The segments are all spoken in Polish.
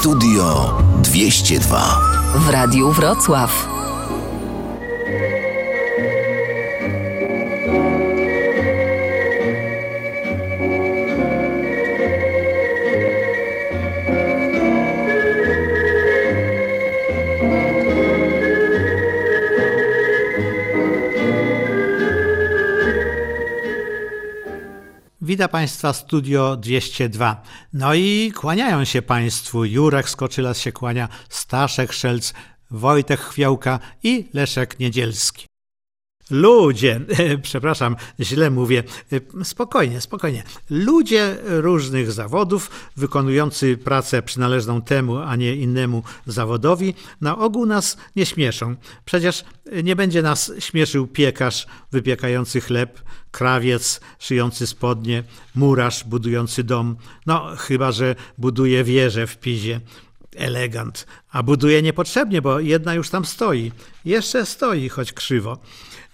Studio 202 w Radiu Wrocław. Witam Państwa Studio 202. No i kłaniają się Państwu. Jurek Skoczylas się kłania, Staszek Szelc, Wojtek Chwiałka i Leszek Niedzielski. Ludzie, przepraszam, źle mówię, spokojnie, spokojnie. Ludzie różnych zawodów, wykonujący pracę przynależną temu, a nie innemu zawodowi, na ogół nas nie śmieszą. Przecież nie będzie nas śmieszył piekarz wypiekający chleb, krawiec szyjący spodnie, murarz budujący dom, no chyba, że buduje wieżę w Pizie elegant, a buduje niepotrzebnie, bo jedna już tam stoi. Jeszcze stoi, choć krzywo.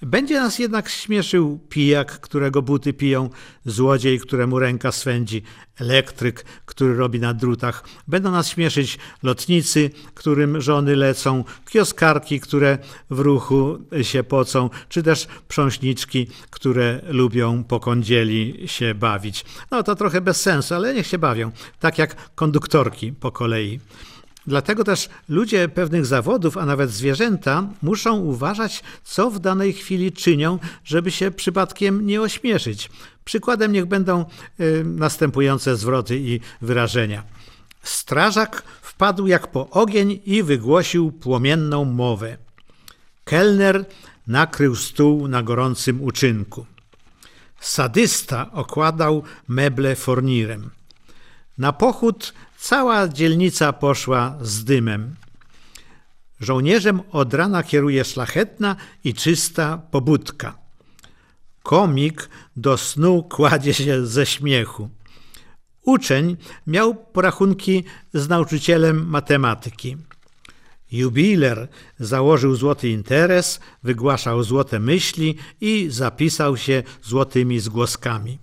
Będzie nas jednak śmieszył pijak, którego buty piją, złodziej, któremu ręka swędzi, elektryk, który robi na drutach. Będą nas śmieszyć lotnicy, którym żony lecą, kioskarki, które w ruchu się pocą, czy też prząśniczki, które lubią po kądzieli się bawić. No to trochę bez sensu, ale niech się bawią, tak jak konduktorki po kolei. Dlatego też ludzie pewnych zawodów, a nawet zwierzęta, muszą uważać, co w danej chwili czynią, żeby się przypadkiem nie ośmieszyć. Przykładem niech będą y, następujące zwroty i wyrażenia. Strażak wpadł jak po ogień i wygłosił płomienną mowę. Kelner nakrył stół na gorącym uczynku. Sadysta okładał meble fornirem. Na pochód Cała dzielnica poszła z dymem. Żołnierzem od rana kieruje szlachetna i czysta pobudka. Komik do snu kładzie się ze śmiechu. Uczeń miał porachunki z nauczycielem matematyki. Jubiler założył złoty interes, wygłaszał złote myśli i zapisał się złotymi zgłoskami.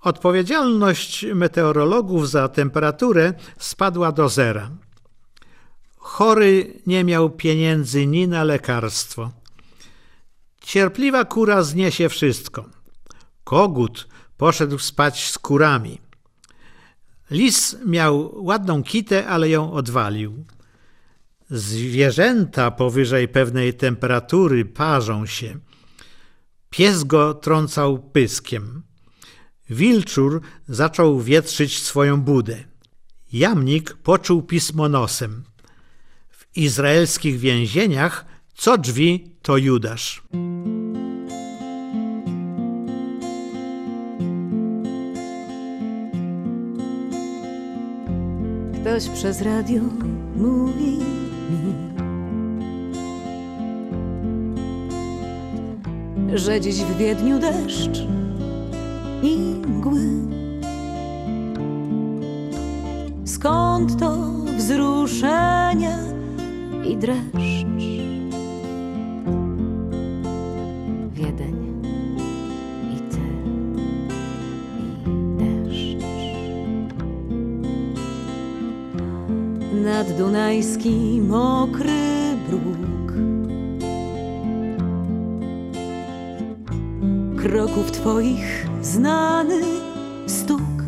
Odpowiedzialność meteorologów za temperaturę spadła do zera. Chory nie miał pieniędzy ni na lekarstwo. Cierpliwa kura zniesie wszystko. Kogut poszedł spać z kurami. Lis miał ładną kitę, ale ją odwalił. Zwierzęta powyżej pewnej temperatury parzą się. Pies go trącał pyskiem. Wilczur zaczął wietrzyć swoją budę. Jamnik poczuł pismo nosem. W izraelskich więzieniach co drzwi to Judasz. Ktoś przez radio mówi mi, że dziś w Wiedniu deszcz i mgły. Skąd to wzruszenie i dreszcz? Wiedeń i ty i deszcz. Nad Dunajski mokry bruk kroków twoich znany stuk.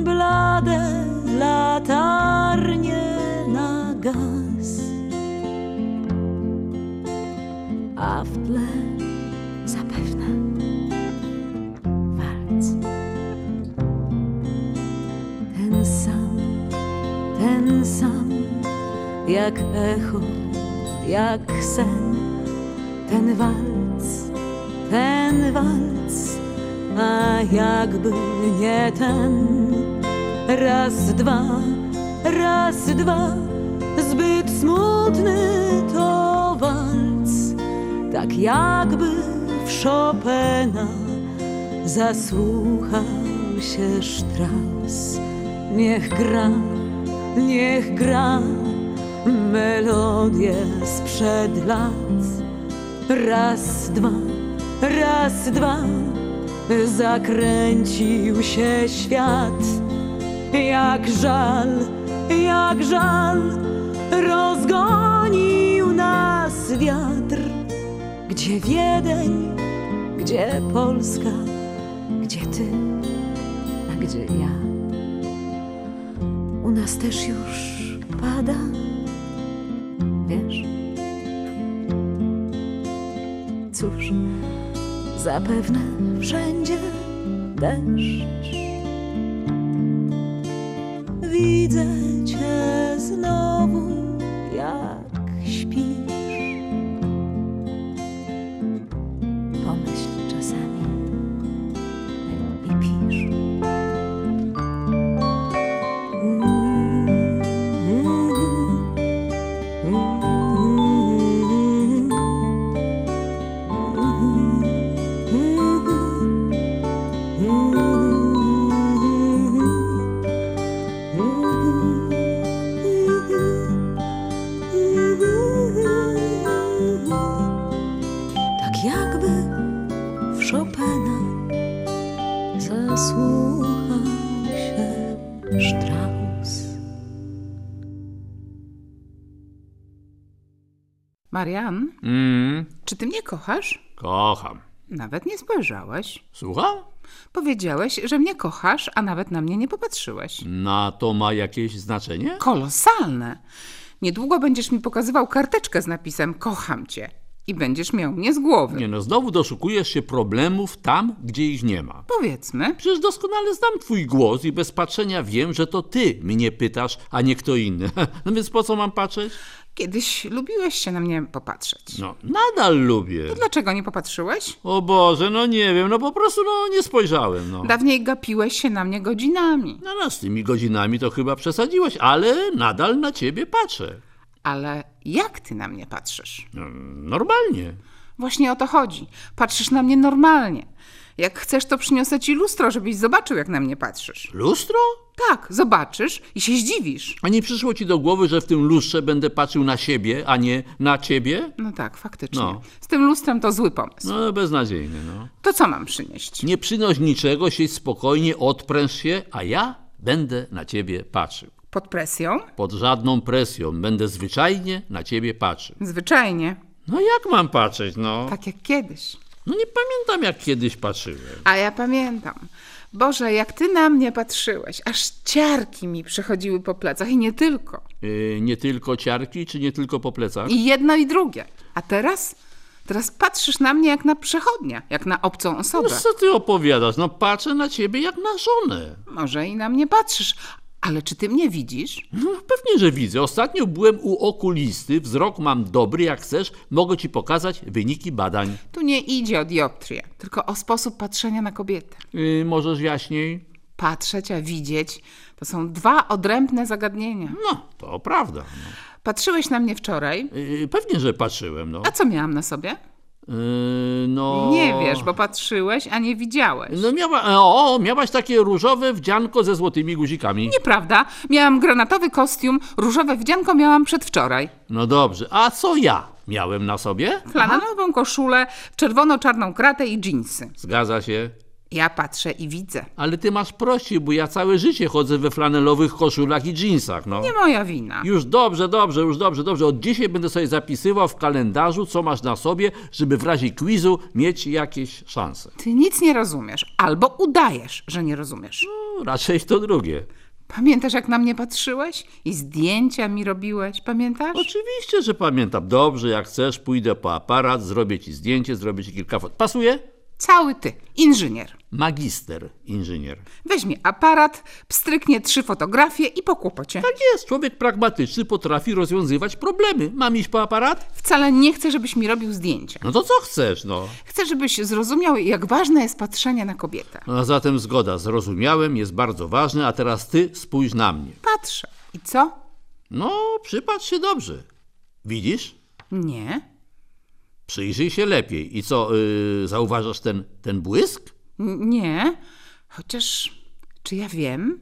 Blade latarnie na gaz, a w tle zapewne walc. Ten sam, ten sam, jak echo, jak sen, ten walc ten walc, a jakby nie ten. Raz, dwa, raz, dwa, zbyt smutny to walc, tak jakby w Chopina zasłuchał się Strauss. Niech gra, niech gra melodię sprzed lat. Raz, dwa, Raz, dwa, zakręcił się świat. jak żal, jak żal rozgonił nas wiatr. Gdzie Wiedeń, gdzie Polska, gdzie ty, a gdzie ja? U nas też już pada, wiesz? Cóż, zapewne wszędzie deszcz. Widzę cię znowu, Marian, Mm, czy ty mnie kochasz? kocham. Nawet nie spojrzałeś. Słucham? Powiedziałeś, że mnie kochasz, a nawet na mnie nie popatrzyłeś. Na to ma jakieś znaczenie? Kolosalne. Niedługo będziesz mi pokazywał karteczkę z napisem Kocham cię i będziesz miał mnie z głowy. Nie no, znowu doszukujesz się problemów tam, gdzie ich nie ma. Powiedzmy, Przecież doskonale znam twój głos i bez patrzenia wiem, że to ty mnie pytasz, a nie kto inny. No więc po co mam patrzeć? Kiedyś lubiłeś się na mnie popatrzeć. No, nadal lubię. Dlaczego nie popatrzyłeś? O Boże, no nie wiem, no po prostu no nie spojrzałem, no. Dawniej gapiłeś się na mnie godzinami. No, no z tymi godzinami to chyba przesadziłeś, ale nadal na ciebie patrzę. Ale jak ty na mnie patrzysz? No, normalnie. Właśnie o to chodzi. Patrzysz na mnie normalnie. Jak chcesz, to przyniosę ci lustro, żebyś zobaczył, jak na mnie patrzysz. Lustro? Tak, zobaczysz i się zdziwisz. A nie przyszło ci do głowy, że w tym lustrze będę patrzył na siebie, a nie na ciebie? No tak, faktycznie. No. Z tym lustrem to zły pomysł. No, beznadziejnie, no. To co mam przynieść? Nie przynoś niczego, siedź spokojnie, odpręż się, a ja będę na ciebie patrzył. Pod presją? Pod żadną presją, będę zwyczajnie na ciebie patrzył. Zwyczajnie. No jak mam patrzeć, no? Tak jak kiedyś. No nie pamiętam, jak kiedyś patrzyłem. A ja pamiętam. Boże, jak ty na mnie patrzyłeś, aż ciarki mi przechodziły po plecach i nie tylko. Yy, nie tylko ciarki, czy nie tylko po plecach? I jedno i drugie. A teraz? Teraz patrzysz na mnie jak na przechodnia, jak na obcą No osobę. co ty opowiadasz? No patrzę na ciebie jak na żonę. Może i na mnie patrzysz, ale czy ty mnie widzisz? No pewnie, że widzę. Ostatnio byłem u okulisty, wzrok mam dobry, jak chcesz, mogę ci pokazać wyniki badań. Tu nie idzie o dioptrię, tylko o sposób patrzenia na kobietę. Yy, możesz jaśniej? Patrzeć, a widzieć to są dwa odrębne zagadnienia. No, to prawda. No. Patrzyłeś na mnie wczoraj, Yy, pewnie, że patrzyłem, no. a co miałam na sobie? Yy, no... Nie wiesz, bo patrzyłeś, a nie widziałeś. No miała, o, miałaś takie różowe wdzianko ze złotymi guzikami. Nieprawda, miałam granatowy kostium, różowe wdzianko miałam przedwczoraj. No dobrze, a co ja miałem na sobie? Flanelową koszulę, czerwono-czarną kratę i dżinsy. Zgadza się. Ja patrzę i widzę. Ale ty masz prościej, bo ja całe życie chodzę we flanelowych koszulach i dżinsach, no. Nie moja wina. Już dobrze, dobrze, już dobrze, dobrze. Od dzisiaj będę sobie zapisywał w kalendarzu, co masz na sobie, żeby w razie quizu mieć jakieś szanse. Ty nic nie rozumiesz, albo udajesz, że nie rozumiesz. No, raczej to drugie. Pamiętasz, jak na mnie patrzyłeś? I zdjęcia mi robiłeś, pamiętasz? Oczywiście, że pamiętam. Dobrze, jak chcesz, pójdę po aparat, zrobię ci zdjęcie, zrobię ci kilka fot. Pasuje? Cały ty, inżynier. Magister inżynier. Weźmie aparat, pstryknie trzy fotografie i po kłopocie. Tak jest, człowiek pragmatyczny potrafi rozwiązywać problemy. Mam iść po aparat? Wcale nie chcę, żebyś mi robił zdjęcia. No to co chcesz, no? Chcę, żebyś zrozumiał, jak ważne jest patrzenie na kobietę. no a zatem zgoda, zrozumiałem, jest bardzo ważne, a teraz ty spójrz na mnie. Patrzę. I co? No, przypatrz się dobrze. Widzisz? Nie. Przyjrzyj się lepiej. I co, yy, zauważasz ten, ten błysk? N- Nie. Chociaż, czy ja wiem?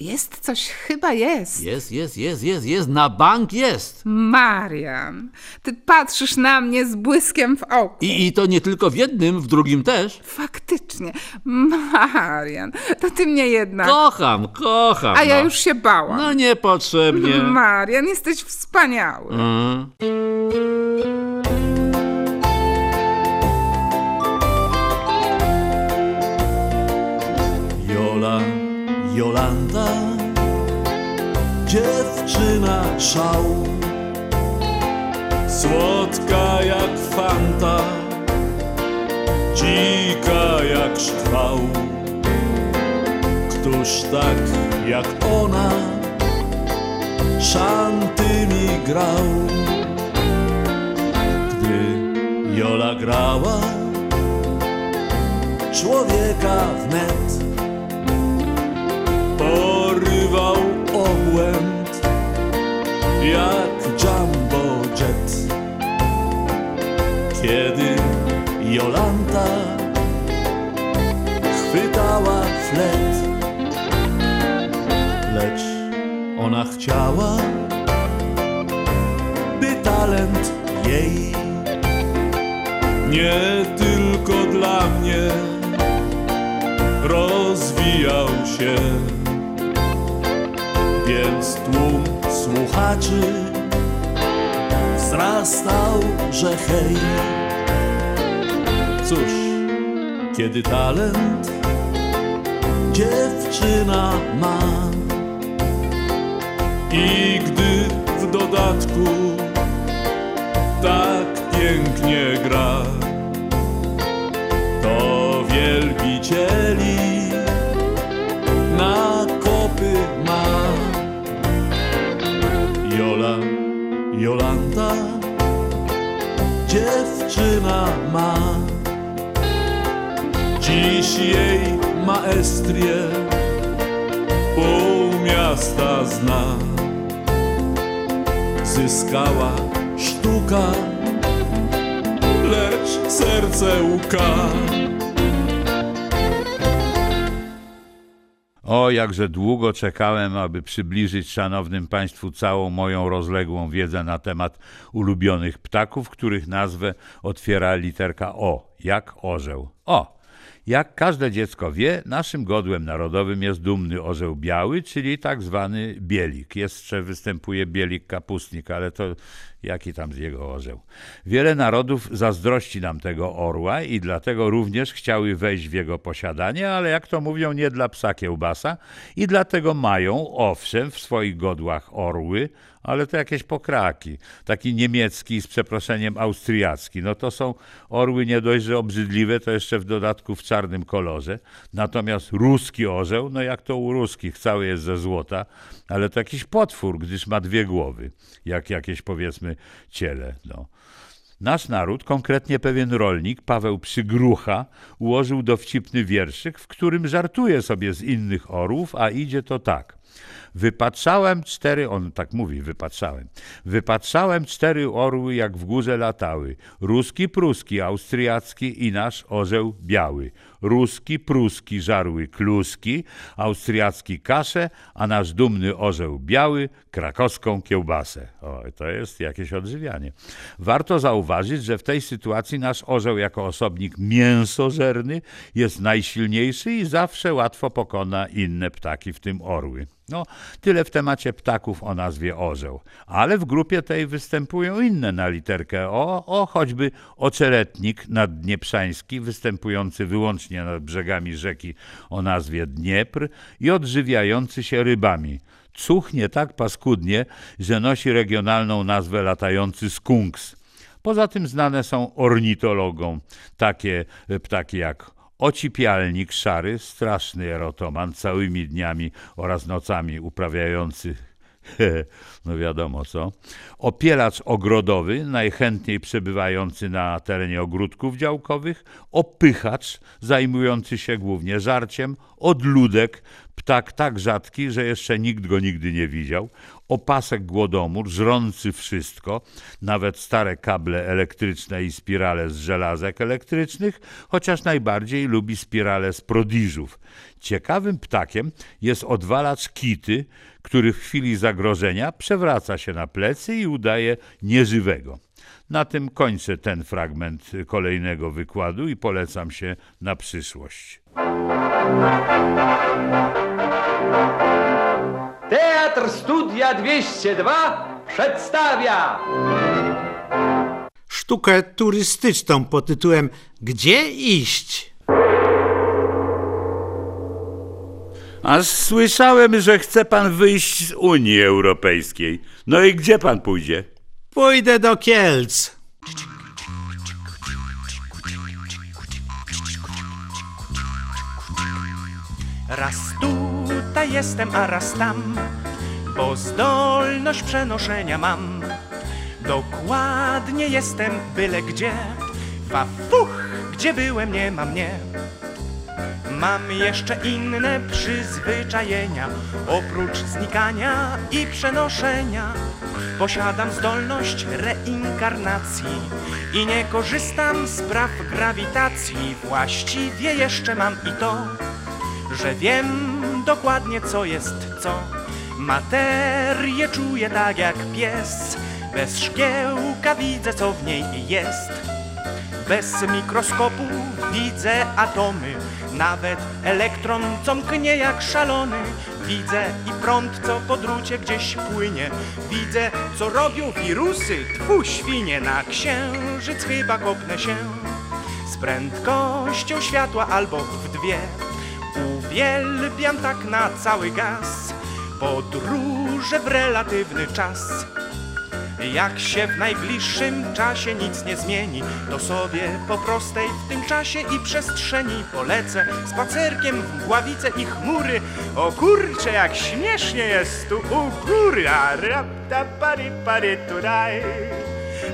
Jest coś, chyba jest. Jest, jest, jest, jest, jest, na bank jest. Marian, ty patrzysz na mnie z błyskiem w oku. I, I to nie tylko w jednym, w drugim też. Faktycznie, Marian, to ty mnie jednak... Kocham, kocham. A ja no. już się bałam. No niepotrzebnie. Marian, jesteś wspaniały. Mm. Jolanta, dziewczyna szału, słodka jak fanta, dzika jak szkwał. Któż tak jak ona szanty mi grał? Gdy Jola grała, człowieka wnet jak jumbo jet. Kiedy Jolanta chwytała flet, lecz ona chciała, by talent jej nie tylko dla mnie rozwijał się. Więc tłum słuchaczy wzrastał, że hej. Cóż, kiedy talent dziewczyna ma i gdy w dodatku tak pięknie gra, dziewczyna ma. Dziś jej maestrię pół miasta zna. Zyskała sztuka, lecz serce łka. O, jakże długo czekałem, aby przybliżyć szanownym Państwu całą moją rozległą wiedzę na temat ulubionych ptaków, których nazwę otwiera literka O, jak orzeł. O! Jak każde dziecko wie, naszym godłem narodowym jest dumny orzeł biały, czyli tak zwany bielik. Jeszcze występuje bielik kapustnik, ale to jaki tam z jego orzeł. Wiele narodów zazdrości nam tego orła i dlatego również chciały wejść w jego posiadanie, ale jak to mówią, nie dla psa kiełbasa i dlatego mają, owszem, w swoich godłach orły, ale to jakieś pokraki. Taki niemiecki z przeproszeniem austriacki. No to są orły nie dość, że obrzydliwe, to jeszcze w dodatku w czarnym kolorze. Natomiast ruski orzeł, no jak to u ruskich, cały jest ze złota, ale to jakiś potwór, gdyż ma dwie głowy, jak jakieś powiedzmy ciele. No. Nasz naród, konkretnie pewien rolnik, Paweł Przygrucha, ułożył dowcipny wierszyk, w którym żartuje sobie z innych orłów, a idzie to tak. Wypatrzałem cztery, on tak mówi, wypatrzałem. Wypatrzałem cztery orły, jak w górze latały. Ruski, pruski, austriacki i nasz orzeł biały. Ruski, pruski żarły kluski, austriacki kaszę, a nasz dumny orzeł biały krakowską kiełbasę. O, to jest jakieś odżywianie. Warto zauważyć, że w tej sytuacji nasz orzeł jako osobnik mięsożerny jest najsilniejszy i zawsze łatwo pokona inne ptaki, w tym orły. No, tyle w temacie ptaków o nazwie orzeł. Ale w grupie tej występują inne na literkę O, o choćby oczeretnik naddnieprzański, występujący wyłącznie nad brzegami rzeki o nazwie Dniepr i odżywiający się rybami. Cuchnie tak paskudnie, że nosi regionalną nazwę latający skunks. Poza tym znane są ornitologom takie ptaki jak ocipialnik szary, straszny erotoman, całymi dniami oraz nocami uprawiający no wiadomo co. Opielacz ogrodowy, najchętniej przebywający na terenie ogródków działkowych. Opychacz, zajmujący się głównie żarciem. Odludek, Ptak tak rzadki, że jeszcze nikt go nigdy nie widział. Opasek głodomór, żrący wszystko, nawet stare kable elektryczne i spirale z żelazek elektrycznych, chociaż najbardziej lubi spirale z prodiżów. Ciekawym ptakiem jest odwalacz kity, który w chwili zagrożenia przewraca się na plecy i udaje nieżywego. Na tym kończę ten fragment kolejnego wykładu i polecam się na przyszłość. Teatr Studia 202 przedstawia Sztukę turystyczną pod tytułem Gdzie iść? A słyszałem, że chce pan wyjść z Unii Europejskiej. No i gdzie pan pójdzie? Pójdę do Kielc. Raz tutaj jestem, a raz tam, bo zdolność przenoszenia mam. Dokładnie jestem byle gdzie, fafuch, gdzie byłem nie ma mnie. Mam jeszcze inne przyzwyczajenia, oprócz znikania i przenoszenia. Posiadam zdolność reinkarnacji i nie korzystam z praw grawitacji. Właściwie jeszcze mam i to, że wiem dokładnie co jest co. Materię czuję tak jak pies, bez szkiełka widzę co w niej jest. Bez mikroskopu widzę atomy, nawet elektron, co mknie jak szalony. Widzę i prąd, co po drucie gdzieś płynie. Widzę, co robią wirusy, tfu świnie na księżyc chyba kopnę się. Z prędkością światła albo w dwie. Uwielbiam tak na cały gaz podróże w relatywny czas. Jak się w najbliższym czasie nic nie zmieni, to sobie po prostej w tym czasie i przestrzeni polecę spacerkiem w mgławice i chmury. O kurcze, jak śmiesznie jest tu u góry, a rapta pary pary turaj.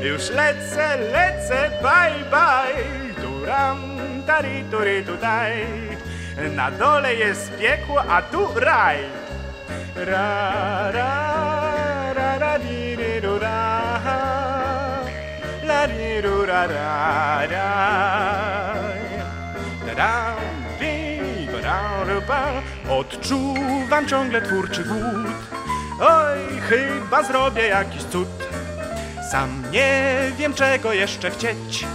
Już lecę, lecę, bye bye, turam tari tury tutaj. Na dole jest piekło, a tu raj. Ra, ra, ra, Odczuwam ciągle twórczy głód. Oj, chyba zrobię jakiś cud. Sam nie wiem, czego jeszcze chcieć.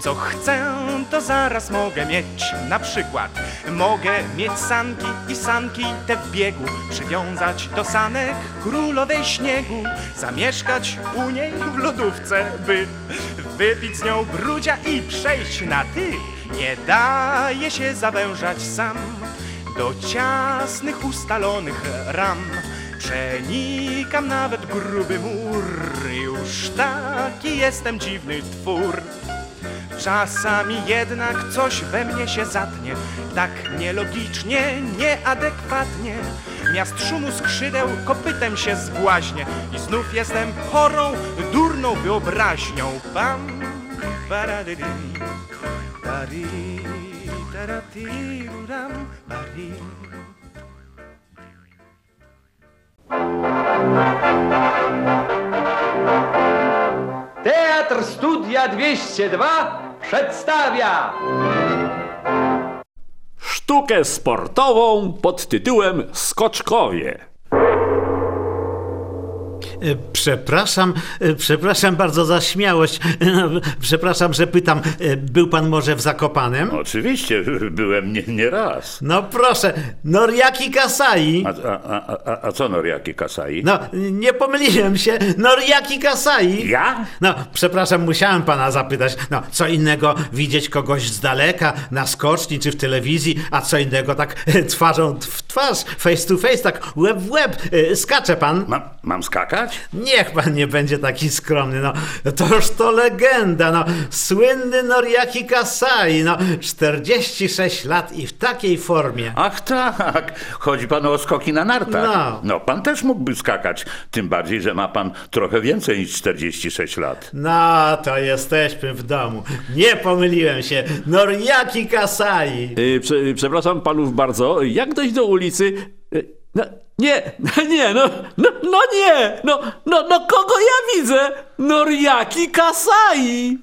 Co chcę, to zaraz mogę mieć. Na przykład mogę mieć sanki i sanki te w biegu, przywiązać do sanek królowej śniegu, zamieszkać u niej w lodówce, by wypić z nią brudzia i przejść na ty. Nie daje się zawężać sam do ciasnych ustalonych ram. Przenikam nawet gruby mur, już taki jestem dziwny twór. Czasami jednak coś we mnie się zatnie, tak nielogicznie, nieadekwatnie. Miast szumu skrzydeł kopytem się zbłaźnie i znów jestem chorą, durną wyobraźnią. Pari, taratiruram, pari. Teatr Studia 202 przedstawia Sztukę sportową pod tytułem Skoczkowie. E, Przepraszam, e, przepraszam bardzo za śmiałość. Przepraszam, że pytam, e, był pan może w Zakopanem? Oczywiście, byłem nie, nie raz. No proszę, Noriaki Kasai. A, a, a, a, co Noriaki Kasai? No, nie pomyliłem się, Noriaki Kasai. Ja? No, przepraszam, musiałem pana zapytać. No, co innego widzieć kogoś z daleka, na skoczni czy w telewizji, a co innego tak twarzą w twarz, face to face, tak łeb w łeb. Skacze pan? Mam, mam skakać? Niech pan nie będzie taki skromny, no. Toż to legenda, no. Słynny Noriaki Kasai, no. 46 lat i w takiej formie. Ach tak, chodzi panu o skoki na nartach. No. no, pan też mógłby skakać, tym bardziej, że ma pan trochę więcej niż 46 lat. No, to jesteśmy w domu. Nie pomyliłem się. Noriaki Kasai. Y, prze, przepraszam panów bardzo, jak dojść do ulicy? No, nie, nie, no, no, no nie, no, no, no kogo ja widzę? Noriaki Kasai!